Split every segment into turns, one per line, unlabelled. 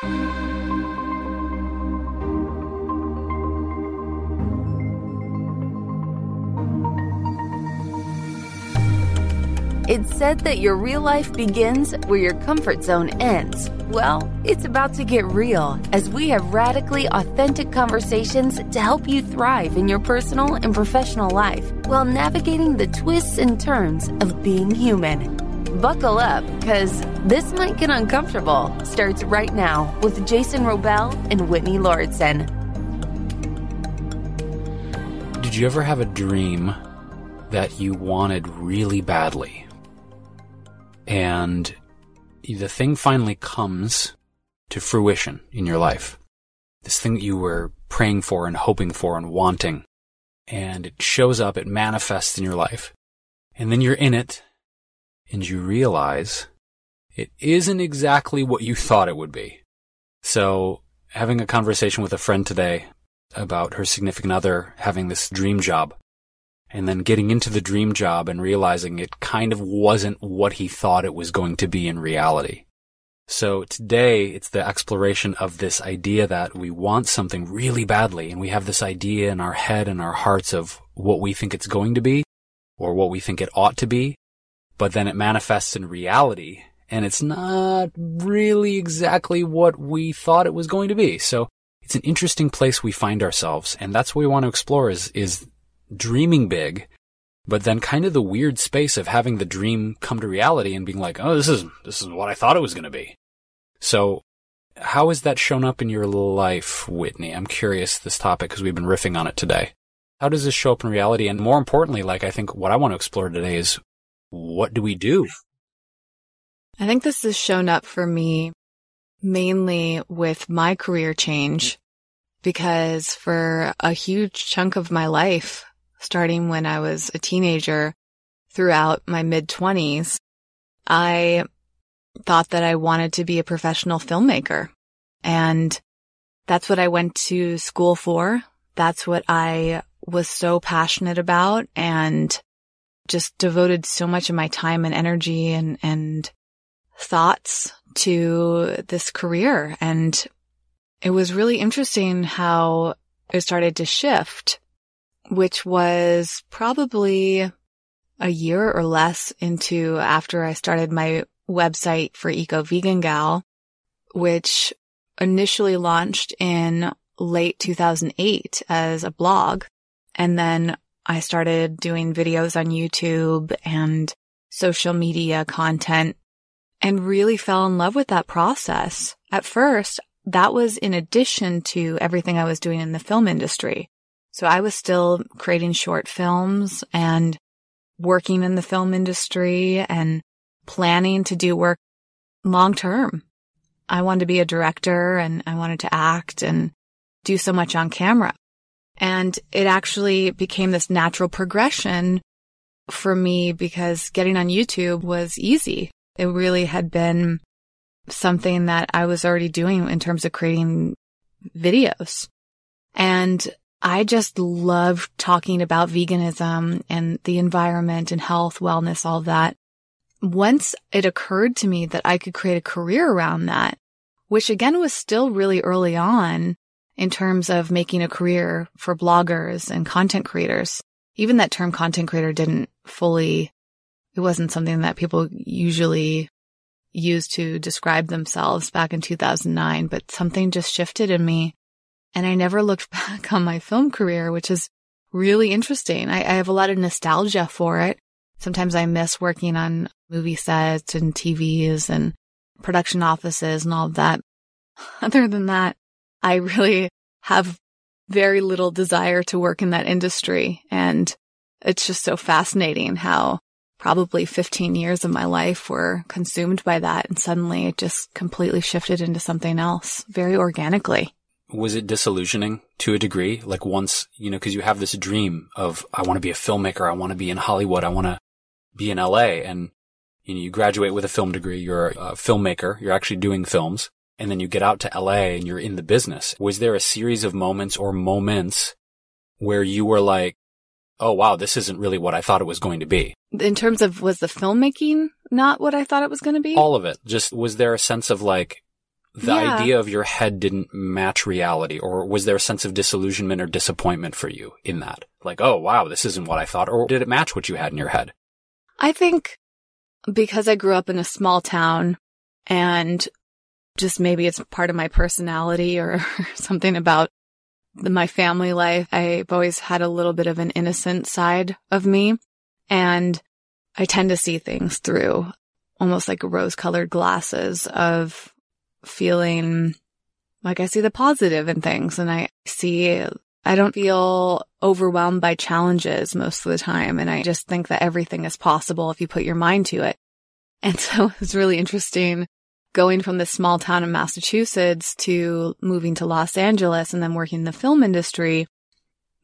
It's said that your real life begins where your comfort zone ends. Well, it's about to get real as we have radically authentic conversations to help you thrive in your personal and professional life while navigating the twists and turns of being human. Buckle up, because this might get uncomfortable. Starts right now with Jason Wrobel and Whitney Lauritsen.
Did you ever have a dream that you wanted really badly? and the thing finally comes to fruition in your life. This thing that you were praying for and hoping for and wanting. And it shows up, it manifests in your life. And then you're in it and you realize it isn't exactly what you thought it would be. So having a conversation with a friend today about her significant other having this dream job and then getting into the dream job and realizing it kind of wasn't what he thought it was going to be in reality. So today it's the exploration of this idea that we want something really badly and we have this idea in our head and our hearts of what we think it's going to be or what we think it ought to be, but then it manifests in reality and it's not really exactly what we thought it was going to be. So it's an interesting place we find ourselves and that's what we want to explore is, is dreaming big, but then kind of the weird space of having the dream come to reality and being like, oh, this is, this is what I thought it was going to be. So how has that shown up in your life, Whitney? I'm curious this topic because we've been riffing on it today. How does this show up in reality? And more importantly, like I think what I want to explore today is what do we do?
I think this has shown up for me mainly with my career change because for a huge chunk of my life, starting when I was a teenager throughout my mid twenties, I thought that I wanted to be a professional filmmaker. And that's what I went to school for. That's what I was so passionate about and just devoted so much of my time and energy and, and thoughts to this career. And it was really interesting how it started to shift which was probably a year or less into after I started my website for Eco Vegan Gal, which initially launched in late 2008 as a blog. And then I started doing videos on YouTube and social media content and really fell in love with that process. At first, that was in addition to everything I was doing in the film industry. So I was still creating short films and working in the film industry and planning to do work long term. I wanted to be a director and I wanted to act and do so much on camera. And it actually became this natural progression for me because getting on YouTube was easy. It really had been something that I was already doing in terms of creating videos. And I just love talking about veganism and the environment and health, wellness, all that. Once it occurred to me that I could create a career around that, which again was still really early on in terms of making a career for bloggers and content creators. Even that term content creator didn't fully, it wasn't something that people usually use to describe themselves back in 2009, but something just shifted in me and I never looked back on my film career, which is really interesting. I, I have a lot of nostalgia for it. Sometimes I miss working on movie sets and TVs and production offices and all of that. Other than that, I really have very little desire to work in that industry. And it's just so fascinating how probably 15 years of my life were consumed by that. And suddenly it just completely shifted into something else very organically
was it disillusioning to a degree? Like once, you know, cause you have this dream of, I want to be a filmmaker. I want to be in Hollywood. I want to be in LA. And you know, you graduate with a film degree. You're a filmmaker. You're actually doing films. And then you get out to LA and you're in the business. Was there a series of moments or moments where you were like, Oh, wow, this isn't really what I thought it was going to be.
In terms of was the filmmaking not what I thought it was going to be?
All of it. Just was there a sense of like, the
Yeah.
idea of your head didn't match reality, or was there a sense of disillusionment or disappointment for you in that? Like, oh wow, this isn't what I thought, or did it match what you had in your head?
I think because I grew up in a small town and just maybe it's part of my personality or something about the, my family life. I've always had a little bit of an innocent side of me and I tend to see things through almost like rose colored glasses of feeling like I see the positive in things and I see I don't feel overwhelmed by challenges most of the time. And I just think that everything is possible if you put your mind to it. And so it's really interesting going from this small town in Massachusetts to moving to Los Angeles and then working in the film industry.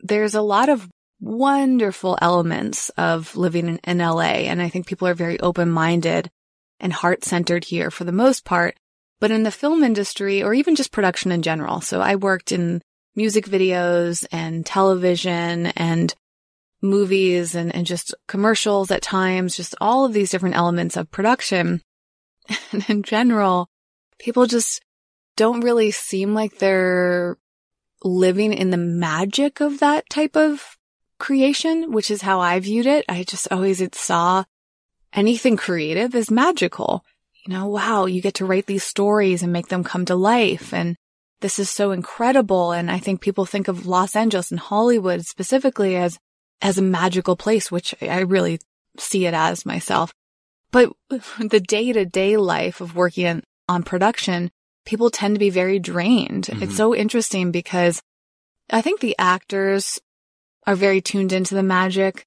There's a lot of wonderful elements of living in, in LA. And I think people are very open minded and heart centered here for the most part. But in the film industry or even just production in general. So I worked in music videos and television and movies and, and just commercials at times, just all of these different elements of production. And in general, people just don't really seem like they're living in the magic of that type of creation, which is how I viewed it. I just always saw anything creative as magical. You know, wow, you get to write these stories and make them come to life. And this is so incredible. And I think people think of Los Angeles and Hollywood specifically as, as a magical place, which I really see it as myself. But the day to day life of working on, on production, people tend to be very drained.
Mhm.
It's so interesting because I think the actors are very tuned into the magic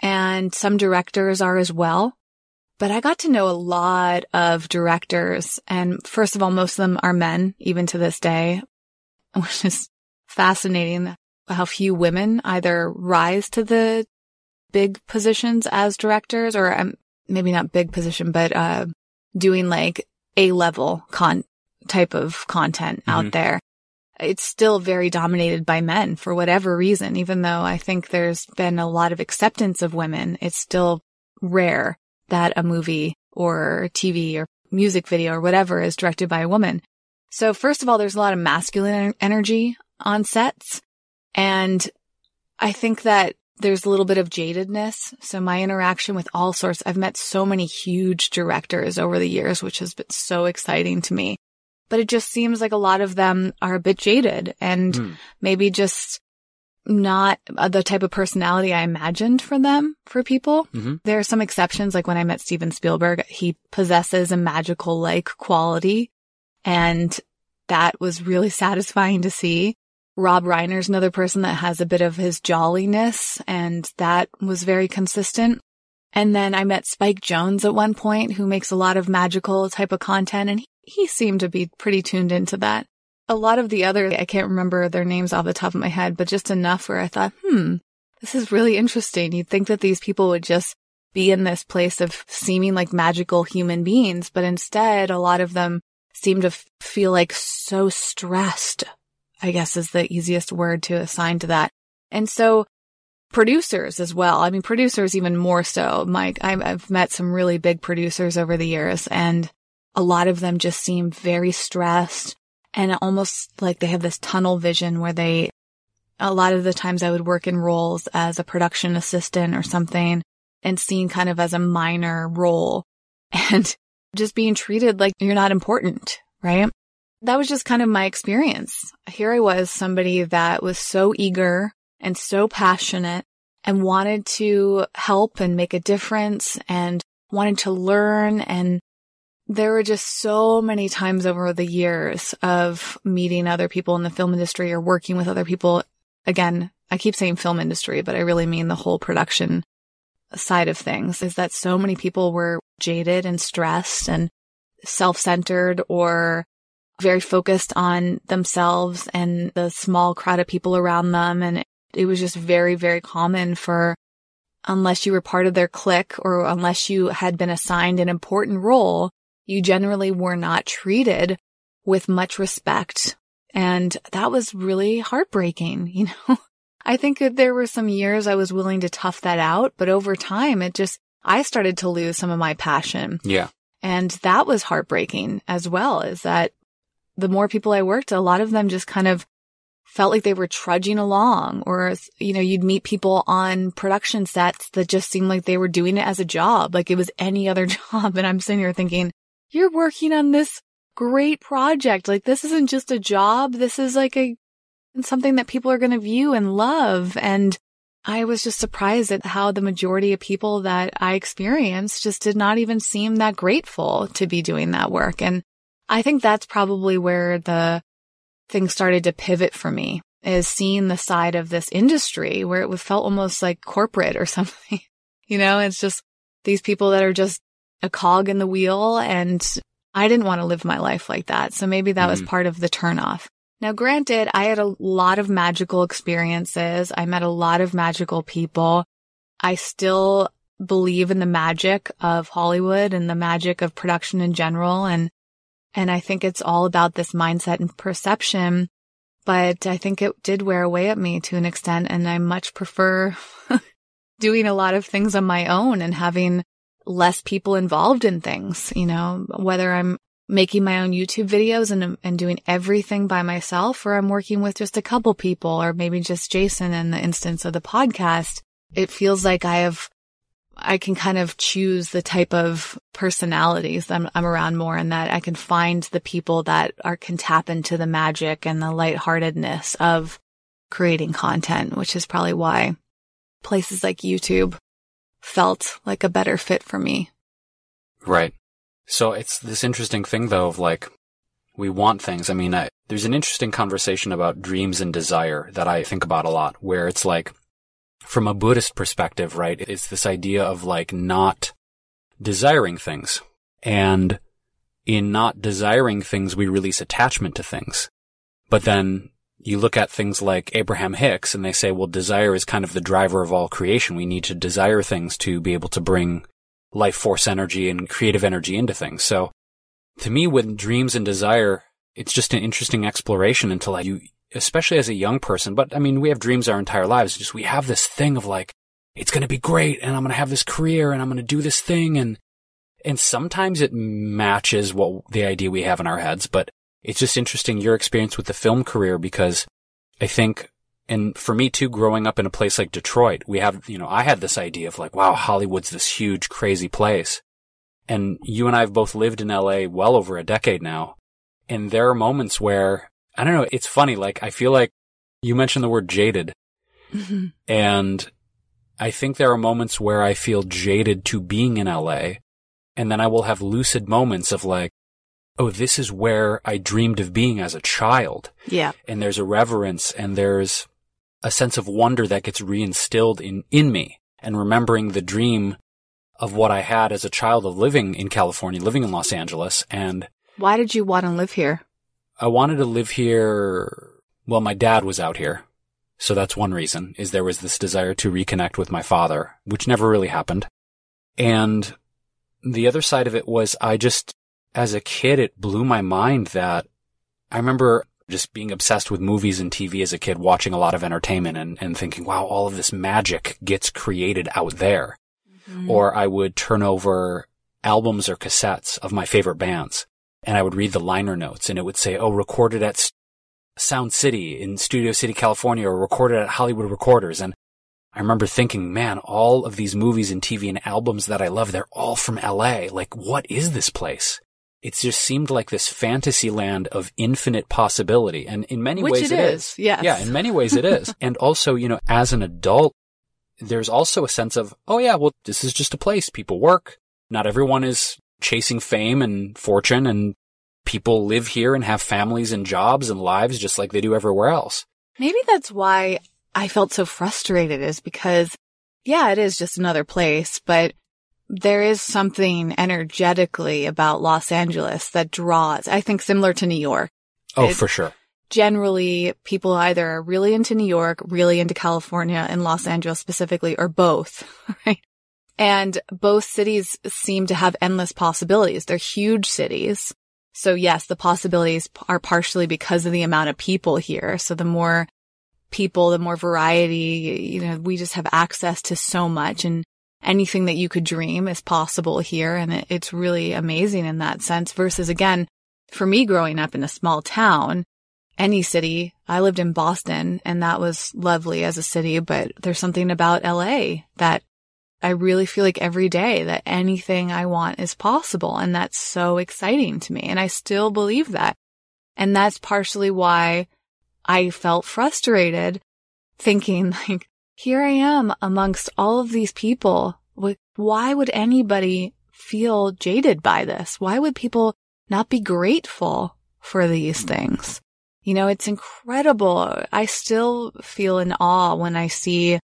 and some directors are as well. But I got to know a lot of directors and first of all, most of them are men, even to this day, which is fascinating how few women either rise to the big positions as directors or um, maybe not big position, but, uh, doing like a level con type of content
Mhm.
out there. It's still very dominated by men for whatever reason, even though I think there's been a lot of acceptance of women. It's still rare that a movie or TV or music video or whatever is directed by a woman. So first of all, there's a lot of masculine energy on sets. And I think that there's a little bit of jadedness. So my interaction with all sorts, I've met so many huge directors over the years, which has been so exciting to me. But it just seems like a lot of them are a bit jaded and
Hmm.
maybe just not the type of personality I imagined for them, for people.
Mhm.
There are some exceptions, like when I met Steven Spielberg, he possesses a magical like quality. And that was really satisfying to see. Rob Reiner's another person that has a bit of his jolliness and that was very consistent. And then I met Spike Jonze at one point who makes a lot of magical type of content and he, he seemed to be pretty tuned into that. A lot of the other, I can't remember their names off the top of my head, but just enough where I thought, hmm, this is really interesting. You'd think that these people would just be in this place of seeming like magical human beings, but instead a lot of them seem to f- feel like so stressed, I guess is the easiest word to assign to that. And so producers as well. I mean, producers even more so. Mike, I've, met some really big producers over the years and a lot of them just seem very stressed and almost like they have this tunnel vision where they, a lot of the times I would work in roles as a production assistant or something and seen kind of as a minor role and just being treated like you're not important, right? That was just kind of my experience. Here I was, somebody that was so eager and so passionate and wanted to help and make a difference and wanted to learn. And there were just so many times over the years of meeting other people in the film industry or working with other people. Again, I keep saying film industry, but I really mean the whole production side of things is that so many people were jaded and stressed and self-centered or very focused on themselves and the small crowd of people around them. And it was just very, very common for unless you were part of their clique or unless you had been assigned an important role, you generally were not treated with much respect. And that was really heartbreaking, you know? I think that there were some years I was willing to tough that out, but over time it just, I started to lose some of my passion.
Yeah.
And that was heartbreaking as well, is that the more people I worked, a lot of them just kind of felt like they were trudging along or, you know, you'd meet people on production sets that just seemed like they were doing it as a job. Like it was any other job. And I'm sitting here thinking, you're working on this great project. Like this isn't just a job. This is like a, something that people are going to view and love. And I was just surprised at how the majority of people that I experienced just did not even seem that grateful to be doing that work. And I think that's probably where the thing started to pivot for me is seeing the side of this industry where it felt almost like corporate or something. you know, it's just these people that are just a cog in the wheel and I didn't want to live my life like that. So maybe that mm-hmm. was part of the turnoff. Now, granted, I had a lot of magical experiences. I met a lot of magical people. I still believe in the magic of Hollywood and the magic of production in general. And and I think it's all about this mindset and perception. But I think it did wear away at me to an extent. And I much prefer doing a lot of things on my own and having less people involved in things, you know, whether I'm making my own YouTube videos and, and doing everything by myself or I'm working with just a couple people or maybe just Jason in the instance of the podcast. It feels like I have I can kind of choose the type of personalities I'm, I'm, around more and that I can find the people that are can tap into the magic and the lightheartedness of creating content, which is probably why places like YouTube felt like a better fit for me.
Right. So it's this interesting thing though of like, we want things. I mean, I, there's an interesting conversation about dreams and desire that I think about a lot where it's like, from a Buddhist perspective, right, it's this idea of like not desiring things. And in not desiring things, we release attachment to things. But then you look at things like Abraham Hicks and they say, well, desire is kind of the driver of all creation. We need to desire things to be able to bring life force energy and creative energy into things. So to me, with dreams and desire, it's just an interesting exploration until you, especially as a young person, but I mean, we have dreams our entire lives. Just we have this thing of like, it's going to be great and I'm going to have this career and I'm going to do this thing. And, and sometimes it matches what the idea we have in our heads, but it's just interesting your experience with the film career because I think, and for me too, growing up in a place like Detroit, we have, you know, I had this idea of like, wow, Hollywood's this huge, crazy place. And you and I have both lived in LA well over a decade now. And there are moments where I don't know. It's funny. Like, I feel like you mentioned the word jaded. Mm-hmm. And I think there are moments where I feel jaded to being in LA. And then I will have lucid moments of like, oh, this is where I dreamed of being as a child.
Yeah.
And there's a reverence and there's a sense of wonder that gets reinstilled in, in me and remembering the dream of what I had as a child of living in California, living in Los Angeles. And
why did you want to live here?
I wanted to live here. Well, my dad was out here. So that's one reason is there was this desire to reconnect with my father, which never really happened. And the other side of it was I just, as a kid, it blew my mind that I remember just being obsessed with movies and TV as a kid, watching a lot of entertainment and, and thinking, wow, all of this magic gets created out there. Mm-hmm. Or I would turn over albums or cassettes of my favorite bands and I would read the liner notes and it would say, oh, recorded at Sound City in Studio City, California, or recorded at Hollywood Recorders. And I remember thinking, man, all of these movies and TV and albums that I love, they're all from LA. Like, what is this place? It just seemed like this fantasy land of infinite possibility. And in many
Which
ways
it, is.
is.
Yes.
Yeah, in many ways it is. and also, you know, as an adult, there's also a sense of, oh yeah, well, this is just a place people work. Not everyone is chasing fame and fortune and people live here and have families and jobs and lives just like they do everywhere else.
Maybe that's why I felt so frustrated is because yeah, it is just another place, but there is something energetically about Los Angeles that draws, I think similar to New York.
Oh, it, for sure.
Generally, people either are really into New York, really into California and Los Angeles specifically, or both, right? And both cities seem to have endless possibilities. They're huge cities. So yes, the possibilities are partially because of the amount of people here. So the more people, the more variety, you know, we just have access to so much and anything that you could dream is possible here. And it, it's really amazing in that sense versus again, for me growing up in a small town, any city, I lived in Boston and that was lovely as a city, but there's something about LA that I really feel like every day that anything I want is possible. And that's so exciting to me. And I still believe that. And that's partially why I felt frustrated thinking like, here I am amongst all of these people. Why would anybody feel jaded by this? Why would people not be grateful for these mm-hmm. things? You know, it's incredible. I still feel in awe when I see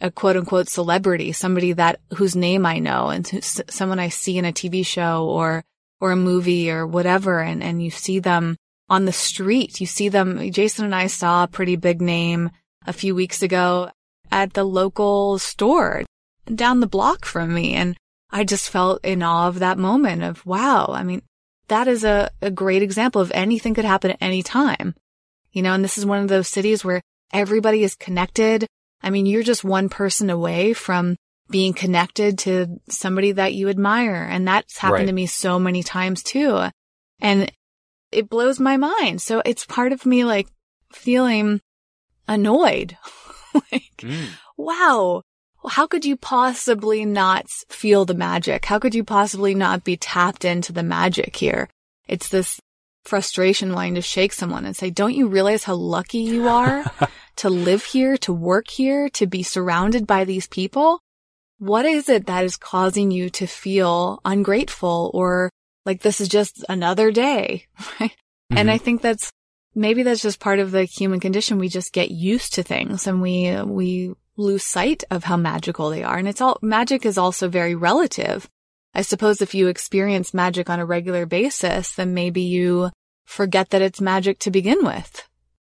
a quote unquote celebrity, somebody that whose name I know and someone I see in a TV show or, or a movie or whatever. And, and you see them on the street. You see them. Jason and I saw a pretty big name a few weeks ago at the local store down the block from me. And I just felt in awe of that moment of, wow. I mean, that is a, a great example of anything could happen at any time. You know, and this is one of those cities where everybody is connected. I mean, you're just one person away from being connected to somebody that you admire. And that's happened right. to me so many times too. And it blows my mind. So it's part of me like feeling annoyed. like, mm. wow, how could you possibly not feel the magic? How could you possibly not be tapped into the magic here? It's this frustration wanting to shake someone and say, don't you realize how lucky you are to live here, to work here, to be surrounded by these people? What is it that is causing you to feel ungrateful or like this is just another day? Right? Mm-hmm. And I think that's maybe that's just part of the human condition. We just get used to things and we, we lose sight of how magical they are. And it's all, magic is also very relative. I suppose if you experience magic on a regular basis, then maybe you forget that it's magic to begin with.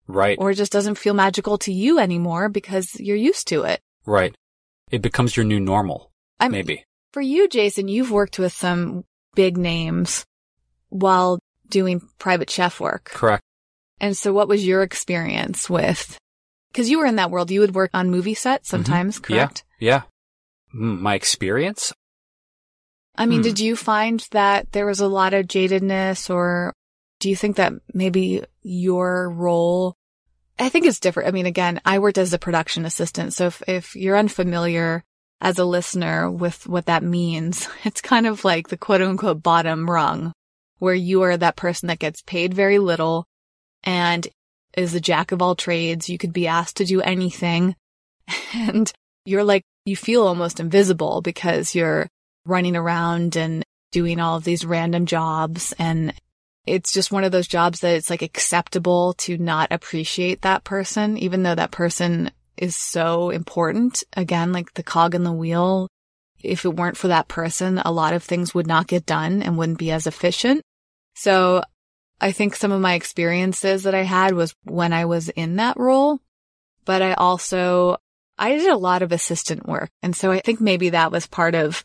Right.
Or it just doesn't feel magical to you anymore because you're used to it.
Right. It becomes your new normal. I'm, maybe.
For you, Jason, you've worked with some big names while doing private chef work.
Correct.
And so what was your experience with, cause you were in that world, you would work on movie sets mm-hmm. sometimes, mm-hmm. correct?
Yeah. Yeah. Mm, my experience?
I mean, hmm. did you find that there was a lot of jadedness or do you think that maybe your role, I think it's different. I mean, again, I worked as a production assistant. So if, if you're unfamiliar as a listener with what that means, it's kind of like the quote unquote bottom rung where you are that person that gets paid very little and is a jack of all trades. You could be asked to do anything and you're like, you feel almost invisible because you're running around and doing all of these random jobs. And it's just one of those jobs that it's like acceptable to not appreciate that person, even though that person is so important. Again, like the cog in the wheel. If it weren't for that person, a lot of things would not get done and wouldn't be as efficient. So I think some of my experiences that I had was when I was in that role, but I also, I did a lot of assistant work. And so I think maybe that was part of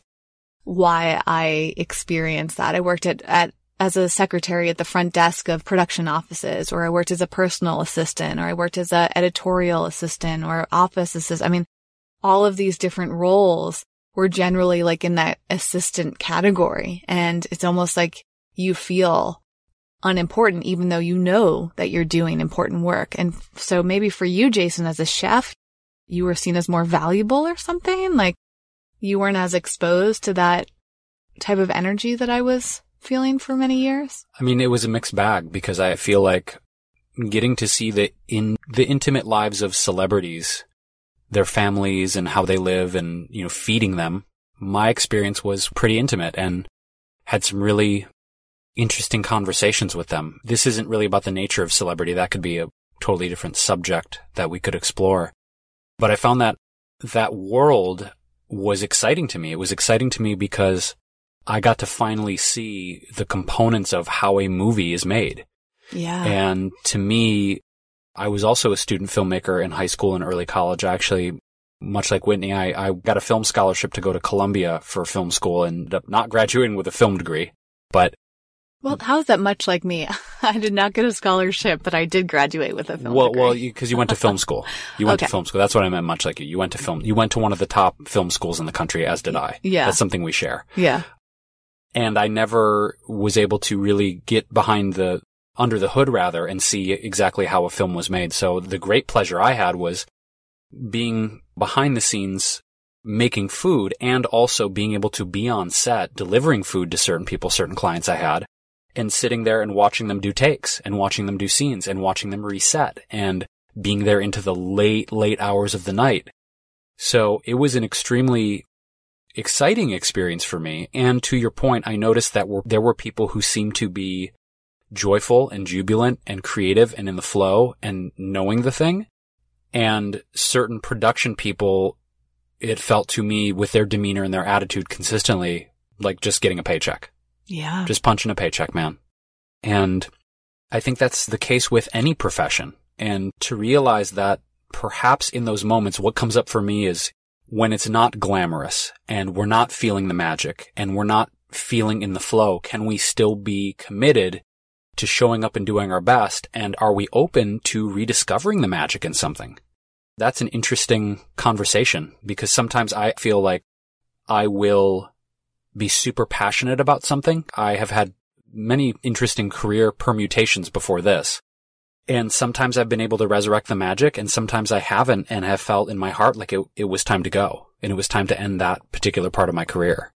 why I experienced that. I worked at, at as a secretary at the front desk of production offices, or I worked as a personal assistant, or I worked as an editorial assistant or office assistant. I mean, all of these different roles were generally like in that assistant category. And it's almost like you feel unimportant, even though you know that you're doing important work. And so maybe for you, Jason, as a chef, you were seen as more valuable or something like you weren't as exposed to that type of energy that I was feeling for many years?
I mean, it was a mixed bag because I feel like getting to see the in the intimate lives of celebrities, their families and how they live and, you know, feeding them. My experience was pretty intimate and had some really interesting conversations with them. This isn't really about the nature of celebrity. That could be a totally different subject that we could explore. But I found that that world was exciting to me. It was exciting to me because I got to finally see the components of how a movie is made.
Yeah.
And to me, I was also a student filmmaker in high school and early college. Actually, much like Whitney, I, I got a film scholarship to go to Columbia for film school and ended up not graduating with a film degree. But
well, how is that much like me? I did not get a scholarship, but I did graduate with a film.
Well,
degree.
well, because you, you, went to film school. You went okay. to film school. That's what I meant. Much like you, you went to film. You went to one of the top film schools in the country, as did I.
Yeah,
that's something we share.
Yeah.
And I never was able to really get behind the, under the hood rather, and see exactly how a film was made. So the great pleasure I had was being behind the scenes making food and also being able to be on set delivering food to certain people, certain clients I had and sitting there and watching them do takes and watching them do scenes and watching them reset and being there into the late, late hours of the night. So it was an extremely exciting experience for me. And to your point, I noticed that were, there were people who seemed to be joyful and jubilant and creative and in the flow and knowing the thing. And certain production people, it felt to me with their demeanor and their attitude consistently like just getting a paycheck.
Yeah.
Just punching a paycheck, man. And I think that's the case with any profession. And to realize that perhaps in those moments, what comes up for me is when it's not glamorous and we're not feeling the magic and we're not feeling in the flow, can we still be committed to showing up and doing our best? And are we open to rediscovering the magic in something? That's an interesting conversation because sometimes I feel like I will be super passionate about something. I have had many interesting career permutations before this. And sometimes I've been able to resurrect the magic and sometimes I haven't and have felt in my heart like it, it was time to go and it was time to end that particular part of my career.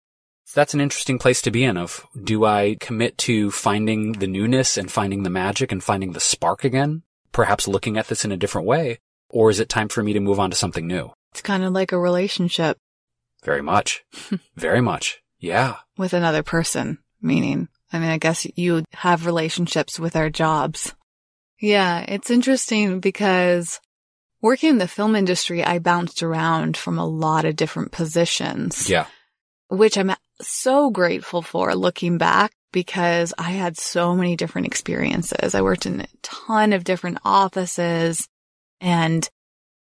So that's an interesting place to be in of do I commit to finding the newness and finding the magic and finding the spark again? Perhaps looking at this in a different way? Or is it time for me to move on to something new?
It's kind of like a relationship.
Very much. Very much. Yeah.
With another person, meaning, I mean, I guess you have relationships with our jobs. Yeah, it's interesting because working in the film industry, I bounced around from a lot of different positions.
Yeah.
Which I'm so grateful for looking back because I had so many different experiences. I worked in a ton of different offices and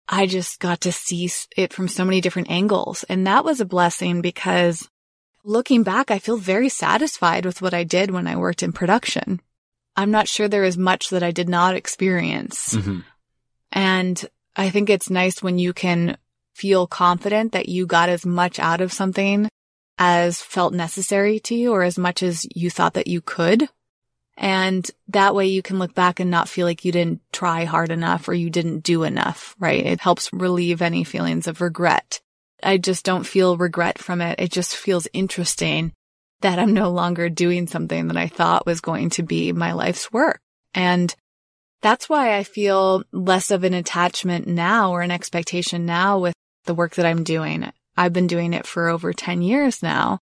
I just got to see it from so many different angles. And that was a blessing because looking back, I feel very satisfied with what I did when I worked in production. I'm not sure there is much that I did not experience.
Mm-hmm.
And I think it's nice when you can feel confident that you got as much out of something as felt necessary to you or as much as you thought that you could. And that way you can look back and not feel like you didn't try hard enough or you didn't do enough, right? It helps relieve any feelings of regret. I just don't feel regret from it. It just feels interesting that I'm no longer doing something that I thought was going to be my life's work. And that's why I feel less of an attachment now or an expectation now with the work that I'm doing. I've been doing it for over 10 years now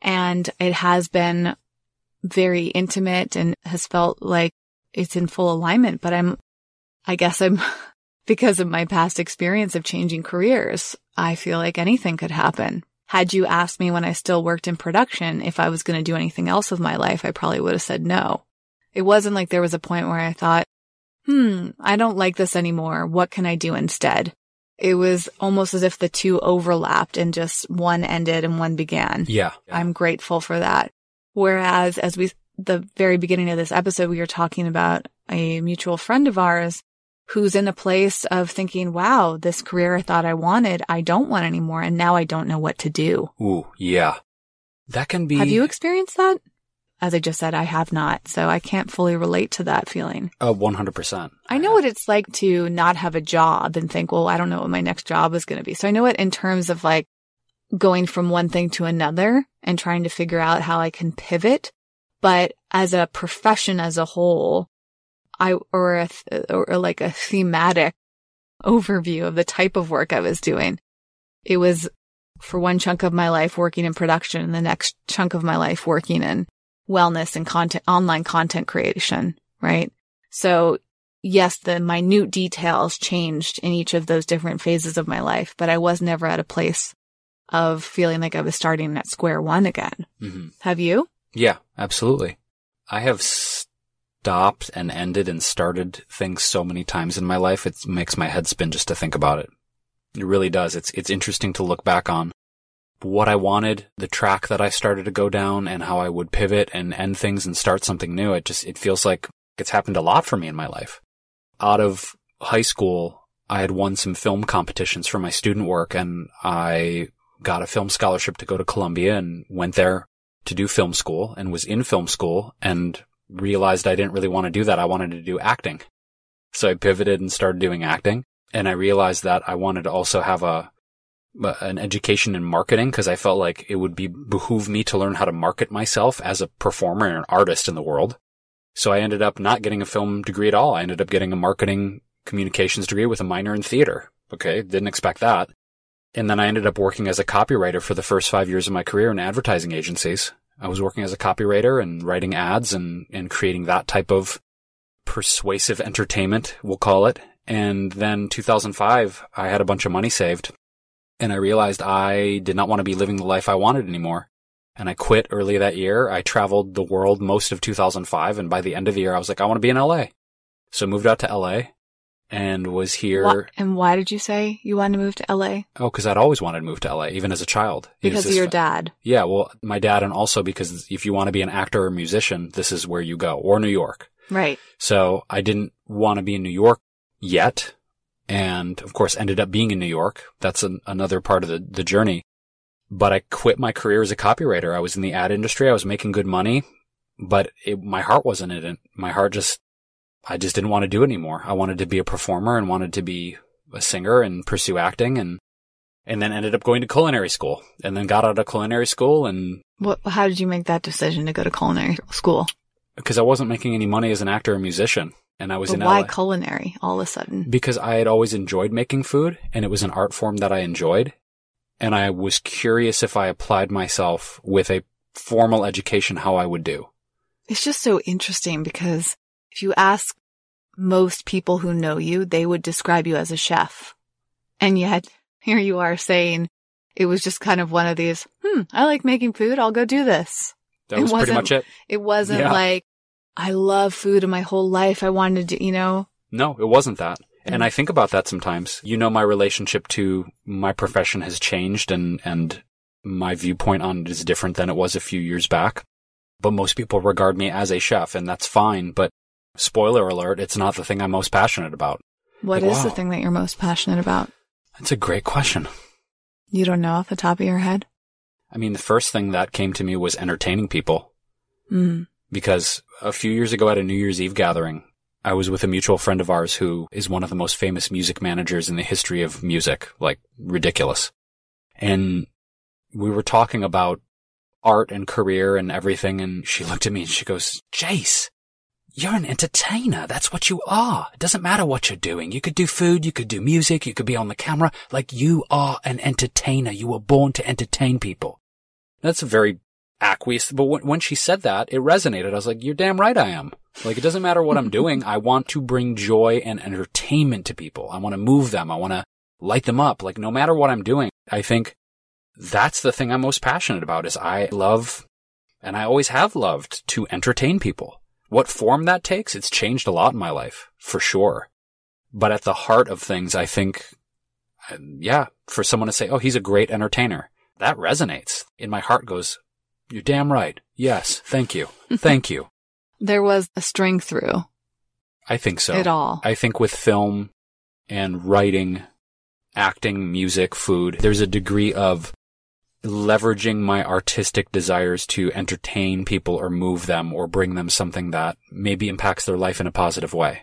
and it has been very intimate and has felt like it's in full alignment, but I'm, I guess I'm because of my past experience of changing careers. I feel like anything could happen. Had you asked me when I still worked in production if I was going to do anything else with my life, I probably would have said no. It wasn't like there was a point where I thought, hmm, I don't like this anymore. What can I do instead? It was almost as if the two overlapped and just one ended and one began.
Yeah.
I'm grateful for that. Whereas as we, the very beginning of this episode, we were talking about a mutual friend of ours who's in a place of thinking, wow, this career I thought I wanted, I don't want anymore. And now I don't know what to do.
Ooh, yeah. That can be.
Have you experienced that? As I just said, I have not. So I can't fully relate to that feeling.
Uh, 100%.
I know what it's like to not have a job and think, well, I don't know what my next job is going to be. So I know it in terms of like going from one thing to another and trying to figure out how I can pivot. But as a profession as a whole, I, or a, or like a thematic overview of the type of work I was doing. It was for one chunk of my life working in production and the next chunk of my life working in wellness and content, online content creation, right? So yes, the minute details changed in each of those different phases of my life, but I was never at a place of feeling like I was starting at square one again.
Mm-hmm.
Have you?
Yeah, absolutely. I have stopped and ended and started things so many times in my life. It makes my head spin just to think about it. It really does. It's, it's interesting to look back on what I wanted, the track that I started to go down and how I would pivot and end things and start something new. It just, it feels like it's happened a lot for me in my life. Out of high school, I had won some film competitions for my student work and I got a film scholarship to go to Columbia and went there to do film school and was in film school and realized I didn't really want to do that. I wanted to do acting. So I pivoted and started doing acting and I realized that I wanted to also have a, an education in marketing because I felt like it would be behoove me to learn how to market myself as a performer and an artist in the world. So I ended up not getting a film degree at all. I ended up getting a marketing communications degree with a minor in theater. Okay. Didn't expect that. And then I ended up working as a copywriter for the first five years of my career in advertising agencies. I was working as a copywriter and writing ads and, and creating that type of persuasive entertainment, we'll call it. And then 2005, I had a bunch of money saved and I realized I did not want to be living the life I wanted anymore. And I quit early that year. I traveled the world most of 2005. And by the end of the year, I was like, I want to be in LA. So I moved out to LA and was here.
Wha- and why did you say you wanted to move to LA?
Oh, because I'd always wanted to move to LA, even as a child.
Because of your dad.
Yeah, well, my dad, and also because if you want to be an actor or musician, this is where you go, or New York.
Right.
So I didn't want to be in New York yet. And of course ended up being in New York. That's an, another part of the, the journey. But I quit my career as a copywriter. I was in the ad industry. I was making good money, but it, my heart wasn't in it. My heart just, I just didn't want to do it anymore. I wanted to be a performer and wanted to be a singer and pursue acting and, and then ended up going to culinary school and then got out of culinary school and
What, how did you make that decision to go to culinary school?
because I wasn't making any money as an actor or musician and I was
But
in
why
LA.
culinary all of a sudden?
because I had always enjoyed making food and it was an art form that I enjoyed. And I was curious if I applied myself with a formal education, how I would do.
It's just so interesting because if you ask most people who know you, they would describe you as a chef. And yet here you are saying it was just kind of one of these, hmm, I like making food. I'll go do this.
That
It
was pretty
wasn't-
much it.
It wasn't
Yeah.
like, I love food in my whole life. I wanted to, you know,
No, it wasn't that. And. I think about that sometimes. You know, my relationship to my profession has changed and, and my viewpoint on it is different than it was a few years back. But most people regard me as a chef and that's fine. But spoiler alert, it's not the thing I'm most passionate about.
what is
Like,
the
wow.
thing that you're most passionate about?
That's a great question.
You don't know off the top of your head?
I mean, the first thing that came to me was entertaining people.
Mm.
because a few years ago at a New Year's Eve gathering, I was with a mutual friend of ours who is one of the most famous music managers in the history of music, like ridiculous. And we were talking about art and career and everything. And she looked at me and she goes, Jace, you're an entertainer. That's what you are. It doesn't matter what you're doing. You could do food. You could do music. You could be on the camera. Like you are an entertainer. You were born to entertain people. That's a very aqueous, but when, when she said that, it resonated. I was like, you're damn right I am. Like, it doesn't matter what I'm doing. I want to bring joy and entertainment to people. I want to move them. I want to light them up. Like, no matter what I'm doing, I think that's the thing I'm most passionate about is I love, and I always have loved to entertain people. What form that takes, it's changed a lot in my life, for sure. But at the heart of things, I think, uh, yeah, for someone to say, oh, he's a great entertainer, that resonates. In my heart goes, you're damn right. Yes. Thank you. Thank you.
There was a string through
I think so.
At all.
I think with film and writing, acting, music, food, there's a degree of leveraging my artistic desires to entertain people or move them or bring them something that maybe impacts their life in a positive way.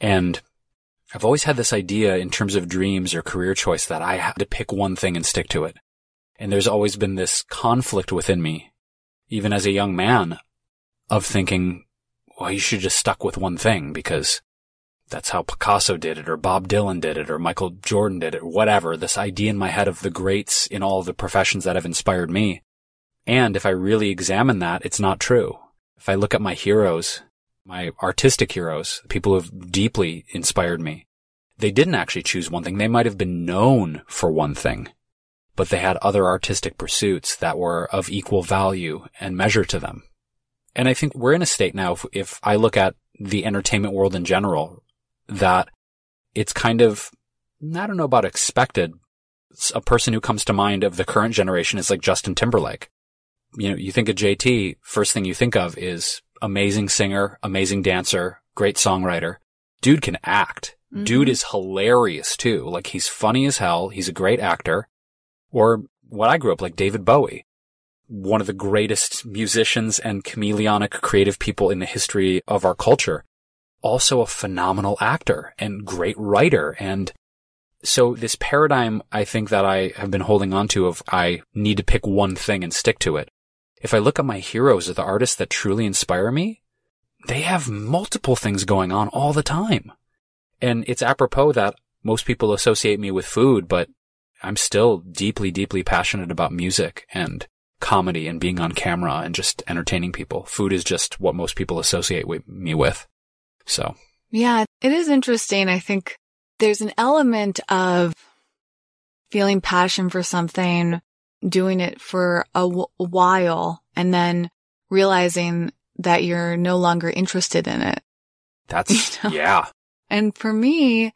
And I've always had this idea in terms of dreams or career choice that I had to pick one thing and stick to it. And there's always been this conflict within me, even as a young man, of thinking, well, you should just stuck with one thing because that's how Picasso did it or Bob Dylan did it or Michael Jordan did it whatever. This idea in my head of the greats in all the professions that have inspired me. And if I really examine that, it's not true. If I look at my heroes, my artistic heroes, people who have deeply inspired me, they didn't actually choose one thing. They might have been known for one thing, but they had other artistic pursuits that were of equal value and measure to them. And I think we're in a state now, if, if I look at the entertainment world in general, that it's kind of, I don't know about expected. A person who comes to mind of the current generation is like Justin Timberlake. You know, you think of JT, first thing you think of is amazing singer, amazing dancer, great songwriter. Dude can act. Dude
Mhm.
is hilarious too. Like he's funny as hell. He's a great actor. Or what I grew up like David Bowie. one of the greatest musicians and chameleonic creative people in the history of our culture. Also a phenomenal actor and great writer. And so this paradigm, I think that I have been holding on to of I need to pick one thing and stick to it. If I look at my heroes or the artists that truly inspire me, they have multiple things going on all the time. And it's apropos that most people associate me with food, but I'm still deeply, deeply passionate about music and comedy and being on camera and just entertaining people. Food is just what most people associate with me with. So.
Yeah, it is interesting. I think there's an element of feeling passion for something, doing it for a, w- while, and then realizing that you're no longer interested in it.
That's, you know? yeah.
And for me,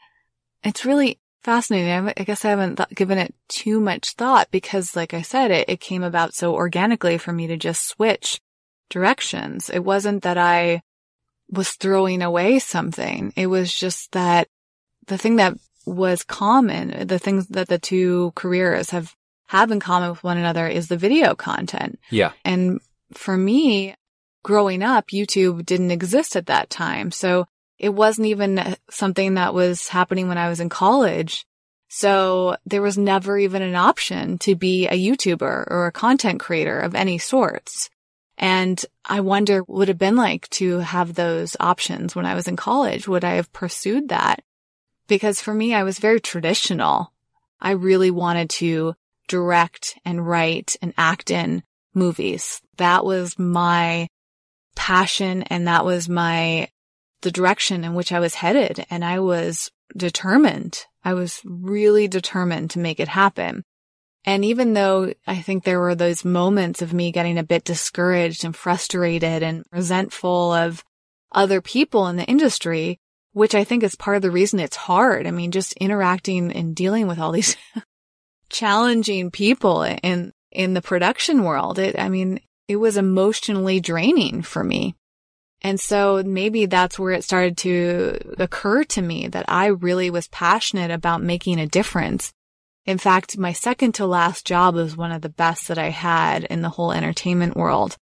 it's really fascinating. I guess I haven't th- given it too much thought because, like I said, it, it came about so organically for me to just switch directions. It wasn't that I was throwing away something. It was just that the thing that was common, the things that the two careers have have in common with one another is the video content.
Yeah.
And for me, growing up, YouTube didn't exist at that time. So it wasn't even something that was happening when I was in college. So there was never even an option to be a YouTuber or a content creator of any sorts. And I wonder what it would have been like to have those options when I was in college. Would I have pursued that? Because for me, I was very traditional. I really wanted to direct and write and act in movies. That was my passion and that was my, the direction in which I was headed. And I was determined. I was really determined to make it happen. And even though I think there were those moments of me getting a bit discouraged and frustrated and resentful of other people in the industry, which I think is part of the reason it's hard. I mean, just interacting and dealing with all these challenging people in, in the production world. It, I mean, it was emotionally draining for me. And so maybe that's where it started to occur to me that I really was passionate about making a difference. In fact, my second to last job was one of the best that I had in the whole entertainment world.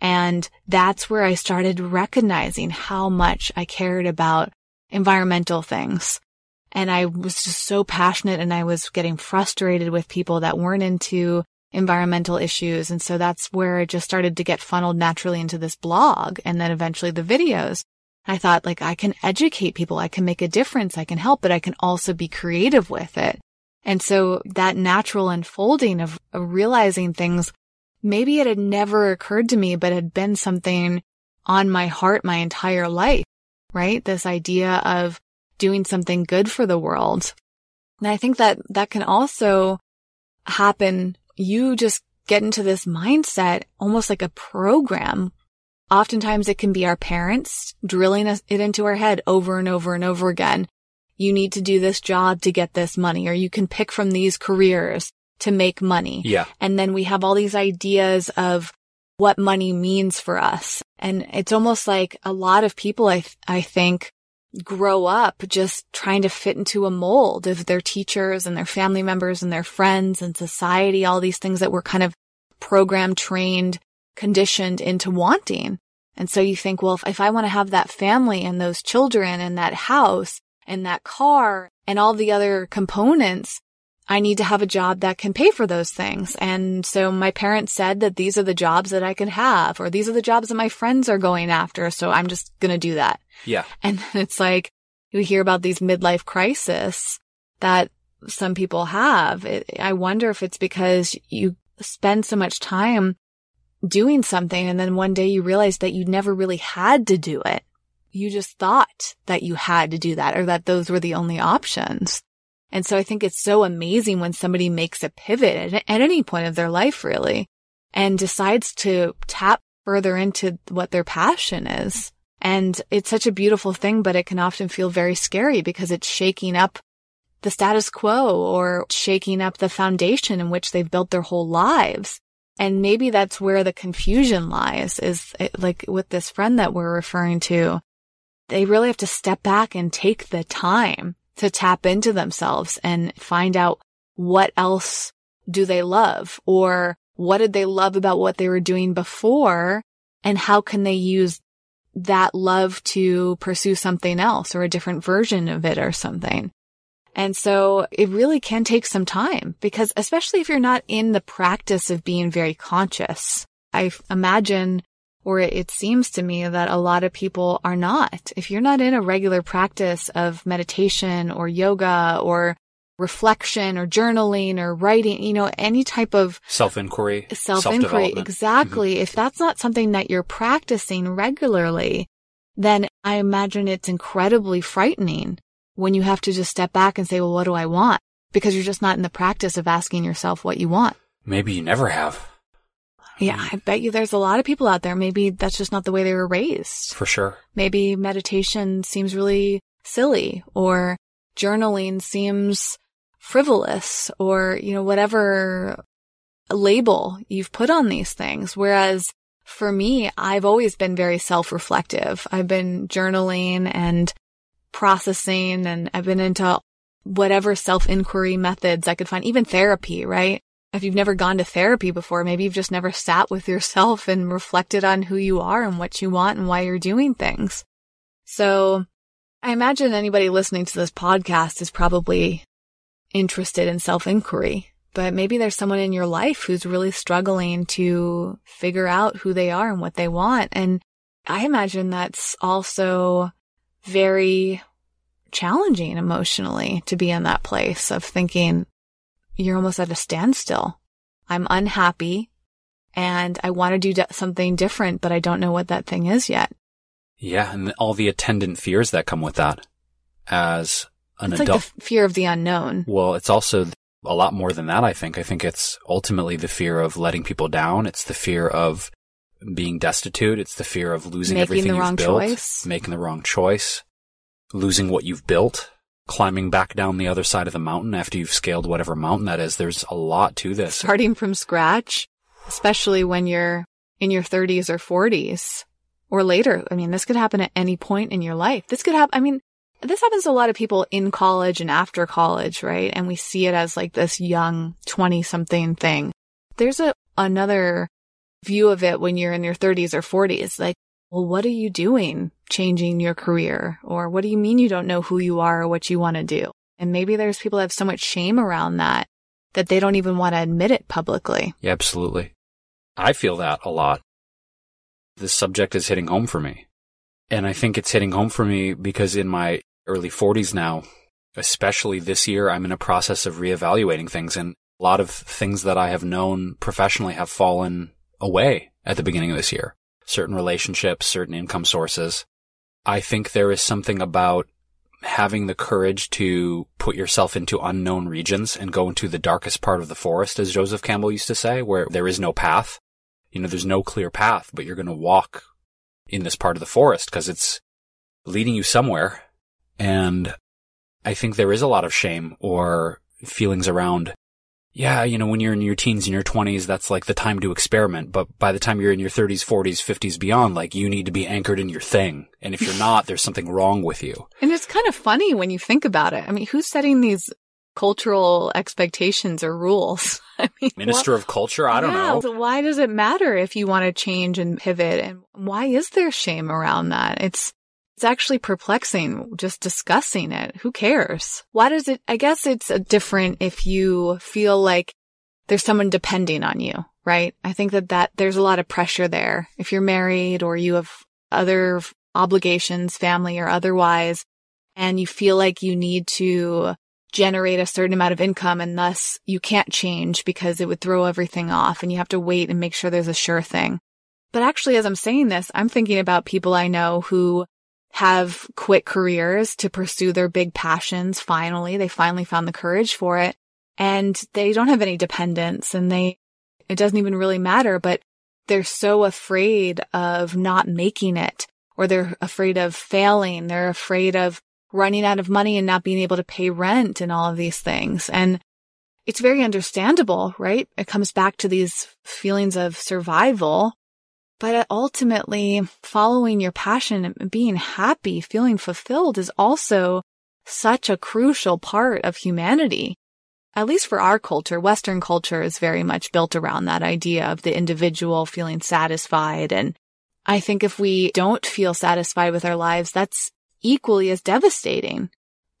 And that's where I started recognizing how much I cared about environmental things. And I was just so passionate and I was getting frustrated with people that weren't into environmental issues. And so that's where it just started to get funneled naturally into this blog and then eventually the videos. I thought like I can educate people. I can make a difference. I can help, but I can also be creative with it. And so that natural unfolding of, of realizing things, maybe it had never occurred to me, but had been something on my heart my entire life, right? This idea of doing something good for the world. And I think that that can also happen you just get into this mindset almost like a program. Oftentimes it can be our parents drilling it into our head over and over and over again. You need to do this job to get this money, or you can pick from these careers to make money.
Yeah.
And then we have all these ideas of what money means for us. And it's almost like a lot of people, I, th- I think, grow up just trying to fit into a mold of their teachers and their family members and their friends and society, all these things that we're kind of programmed, trained, conditioned into wanting. And so you think, well, if, if I want to have that family and those children and that house and that car and all the other components, I need to have a job that can pay for those things. And so my parents said that these are the jobs that I could have, or these are the jobs that my friends are going after. So I'm just going to do that.
Yeah.
And then it's like you hear about these midlife crisis that some people have. It, I wonder if it's because you spend so much time doing something and then one day you realize that you never really had to do it. You just thought that you had to do that or that those were the only options. And so I think it's so amazing when somebody makes a pivot at, at any point of their life, really, and decides to tap further into what their passion is. And it's such a beautiful thing, but it can often feel very scary because it's shaking up the status quo or shaking up the foundation in which they've built their whole lives. And maybe that's where the confusion lies is like with this friend that we're referring to. They really have to step back and take the time to tap into themselves and find out what else do they love or what did they love about what they were doing before? And how can they use that love to pursue something else or a different version of it or something? And so it really can take some time because especially if you're not in the practice of being very conscious, I imagine or it seems to me that a lot of people are not. If you're not in a regular practice of meditation or yoga or reflection or journaling or writing, you know, any type of
self inquiry,
self inquiry, exactly. Mm-hmm. If that's not something that you're practicing regularly, then I imagine it's incredibly frightening when you have to just step back and say, well, what do I want? Because you're just not in the practice of asking yourself what you want.
Maybe you never have.
Yeah, I bet you there's a lot of people out there. Maybe that's just not the way they were raised.
For sure.
Maybe meditation seems really silly or journaling seems frivolous or, you know, whatever label you've put on these things. Whereas for me, I've always been very self-reflective. I've been journaling and processing and I've been into whatever self-inquiry methods I could find, even therapy, right? If you've never gone to therapy before, maybe you've just never sat with yourself and reflected on who you are and what you want and why you're doing things. So I imagine anybody listening to this podcast is probably interested in self inquiry, but maybe there's someone in your life who's really struggling to figure out who they are and what they want. And I imagine that's also very challenging emotionally to be in that place of thinking, you're almost at a standstill. I'm unhappy and I want to do something different, but I don't know what that thing is yet.
Yeah. And all the attendant fears that come with that as an
it's
adult.
Like the fear of the unknown.
Well, it's also a lot more than that, I think. I think it's ultimately the fear of letting people down. It's the fear of being destitute. It's the fear of losing
making
everything
the wrong
you've built,
choice.
making the wrong choice, losing what you've built climbing back down the other side of the mountain after you've scaled whatever mountain that is. There's a lot to this.
Starting from scratch, especially when you're in your 30s or 40s or later. I mean, this could happen at any point in your life. This could happen. I mean, this happens to a lot of people in college and after college, right? And we see it as like this young 20 something thing. There's a, another view of it when you're in your 30s or 40s. Like, well, what are you doing changing your career? Or what do you mean you don't know who you are or what you want to do? And maybe there's people that have so much shame around that that they don't even want to admit it publicly.
Yeah, absolutely. I feel that a lot. This subject is hitting home for me. And I think it's hitting home for me because in my early 40s now, especially this year, I'm in a process of reevaluating things. And a lot of things that I have known professionally have fallen away at the beginning of this year certain relationships, certain income sources. I think there is something about having the courage to put yourself into unknown regions and go into the darkest part of the forest, as Joseph Campbell used to say, where there is no path. You know, there's no clear path, but you're going to walk in this part of the forest because it's leading you somewhere. And I think there is a lot of shame or feelings around yeah, you know, when you're in your teens and your 20s, that's like the time to experiment. But by the time you're in your 30s, 40s, 50s, beyond, like you need to be anchored in your thing. And if you're not, there's something wrong with you.
And it's kind of funny when you think about it. I mean, who's setting these cultural expectations or rules? I mean,
Minister of Culture? I don't
yeah,
know.
So why does it matter if you want to change and pivot? And why is there shame around that? It's, it's actually perplexing just discussing it. Who cares? Why does it? I guess it's different if you feel like there's someone depending on you, right? I think that that there's a lot of pressure there. If you're married or you have other obligations, family or otherwise, and you feel like you need to generate a certain amount of income and thus you can't change because it would throw everything off and you have to wait and make sure there's a sure thing. But actually, as I'm saying this, I'm thinking about people I know who have quit careers to pursue their big passions. Finally, they finally found the courage for it and they don't have any dependents and they, it doesn't even really matter, but they're so afraid of not making it or they're afraid of failing. They're afraid of running out of money and not being able to pay rent and all of these things. And it's very understandable, right? It comes back to these feelings of survival but ultimately, following your passion and being happy, feeling fulfilled is also such a crucial part of humanity. at least for our culture, Western culture is very much built around that idea of the individual feeling satisfied. And I think if we don't feel satisfied with our lives, that's equally as devastating.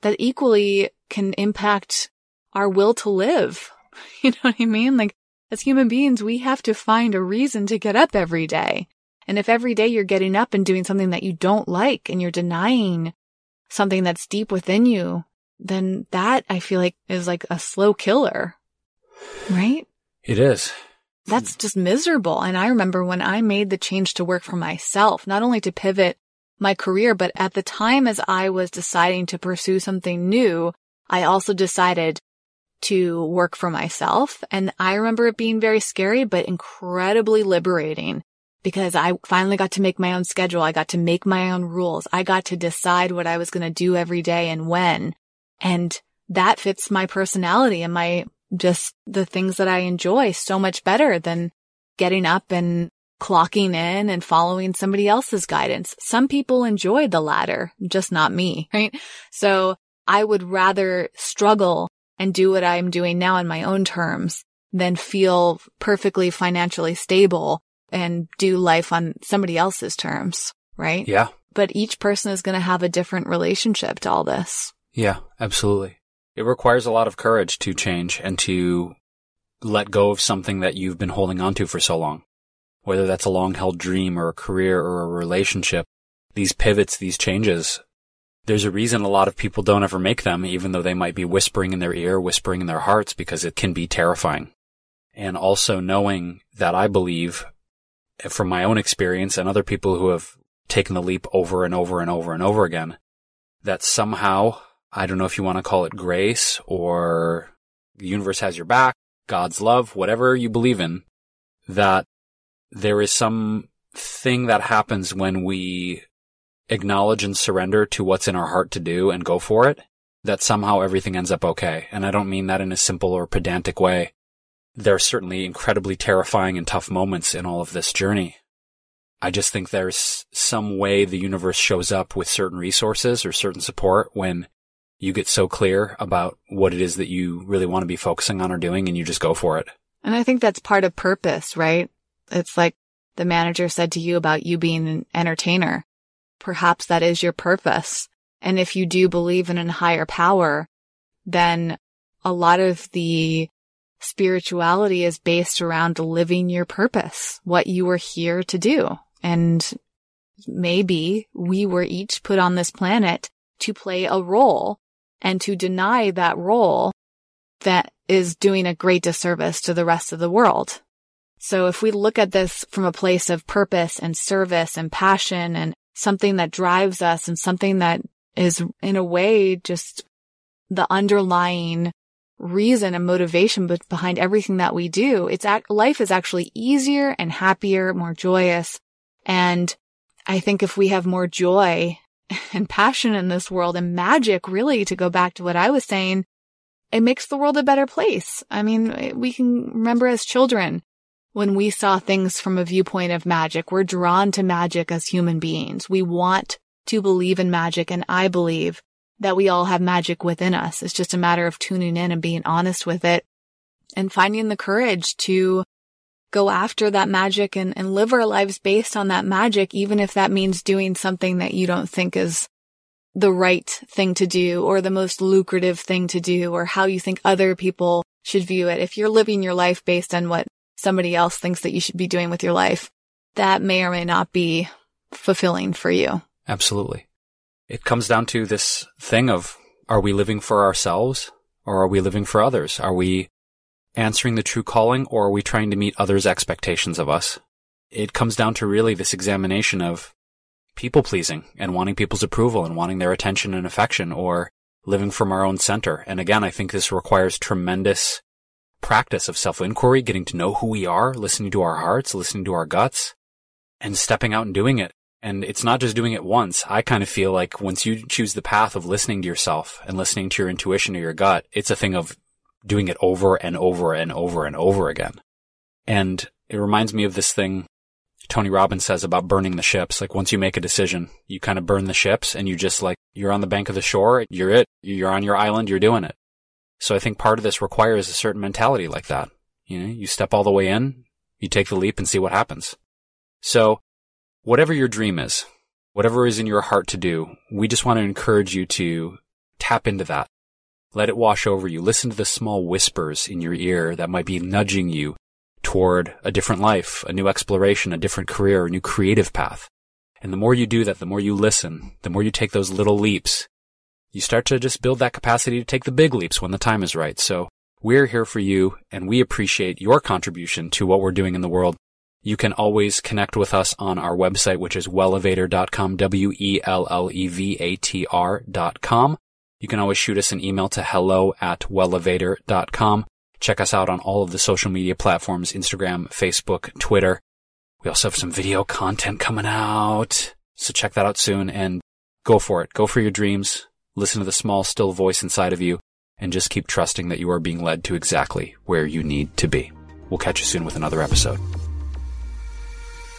That equally can impact our will to live. You know what I mean? Like as human beings, we have to find a reason to get up every day. And if every day you're getting up and doing something that you don't like and you're denying something that's deep within you, then that I feel like is like a slow killer. Right?
It is.
That's just miserable. And I remember when I made the change to work for myself, not only to pivot my career, but at the time as I was deciding to pursue something new, I also decided to work for myself. And I remember it being very scary, but incredibly liberating because I finally got to make my own schedule. I got to make my own rules. I got to decide what I was going to do every day and when. And that fits my personality and my just the things that I enjoy so much better than getting up and clocking in and following somebody else's guidance. Some people enjoy the latter, just not me, right? So I would rather struggle and do what I'm doing now on my own terms than feel perfectly financially stable and do life on somebody else's terms, right?
Yeah.
But each person is going to have a different relationship to all this.
Yeah, absolutely. It requires a lot of courage to change and to let go of something that you've been holding onto for so long. Whether that's a long held dream or a career or a relationship, these pivots, these changes, there's a reason a lot of people don't ever make them, even though they might be whispering in their ear, whispering in their hearts, because it can be terrifying. And also knowing that I believe eh, from my own experience and other people who have taken the leap over and over and over and over again, that somehow I don't know if you want to call it grace or the universe has your back, God's love, whatever you believe in, that there is some thing that happens when we acknowledge and surrender to what's in our heart to do and go for it, that somehow everything ends up okay. And I don't mean that in a simple or pedantic way. There are certainly incredibly terrifying and tough moments in all of this journey. I just think there's some way the universe shows up with certain resources or certain support when you get so clear about what it is that you really want to be focusing on or doing and you just go for it.
And I think that's part of purpose, right? It's like the manager said to you about you being an entertainer. Perhaps that is your purpose. And if you do believe in a higher power, then a lot of the spirituality is based around living your purpose, what you were here to do. And maybe we were each put on this planet to play a role and to deny that role that is doing a great disservice to the rest of the world. So if we look at this from a place of purpose and service and passion and something that drives us and something that is in a way just the underlying reason and motivation behind everything that we do, it's life is actually easier and happier, more joyous. And I think if we have more joy and passion in this world and magic, really, to go back to what I was saying, it makes the world a better place. I mean, we can remember as children when we saw things from a viewpoint of magic, we're drawn to magic as human beings. We want to believe in magic. And I believe that we all have magic within us. It's just a matter of tuning in and being honest with it and finding the courage to go after that magic and, and live our lives based on that magic, even if that means doing something that you don't think is the right thing to do or the most lucrative thing to do or how you think other people should view it. If you're living your life based on what somebody else thinks that you should be doing with your life, that may or may not be fulfilling for you.
Absolutely. It comes down to this thing of are we living for ourselves or are we living for others? Are we answering the true calling or are we trying to meet others' expectations of us? It comes down to really this examination of people pleasing and wanting people's approval and wanting their attention and affection or living from our own center. And again, I think this requires tremendous practice of self-inquiry, getting to know who we are, listening to our hearts, listening to our guts and stepping out and doing it. And it's not just doing it once. I kind of feel like once you choose the path of listening to yourself and listening to your intuition or your gut, it's a thing of doing it over and over and over and over again. And it reminds me of this thing Tony Robbins says about burning the ships. Like once you make a decision, you kind of burn the ships and you just like, you're on the bank of the shore. You're it. You're on your island. You're doing it. So I think part of this requires a certain mentality like that. You know, you step all the way in, you take the leap and see what happens. So whatever your dream is, whatever is in your heart to do, we just want to encourage you to tap into that. Let it wash over you. Listen to the small whispers in your ear that might be nudging you toward a different life, a new exploration, a different career, a new creative path. And the more you do that, the more you listen, the more you take those little leaps, you start to just build that capacity to take the big leaps when the time is right. So we're here for you and we appreciate your contribution to what we're doing in the world. You can always connect with us on our website, which is wellevatr.com, W-E-L-L-E-V-A-T-R dot com. You can always shoot us an email to hello at wellevatr.com. Check us out on all of the social media platforms, Instagram, Facebook, Twitter. We also have some video content coming out. So check that out soon and go for it. Go for your dreams. Listen to the small, still voice inside of you and just keep trusting that you are being led to exactly where you need to be. We'll catch you soon with another episode.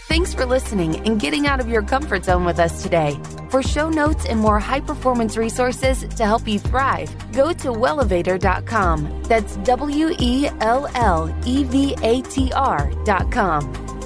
Thanks for listening and getting out of your comfort zone with us today. For show notes and more high performance resources to help you thrive, go to wellevatr.com. That's W E L L E V A T R.com.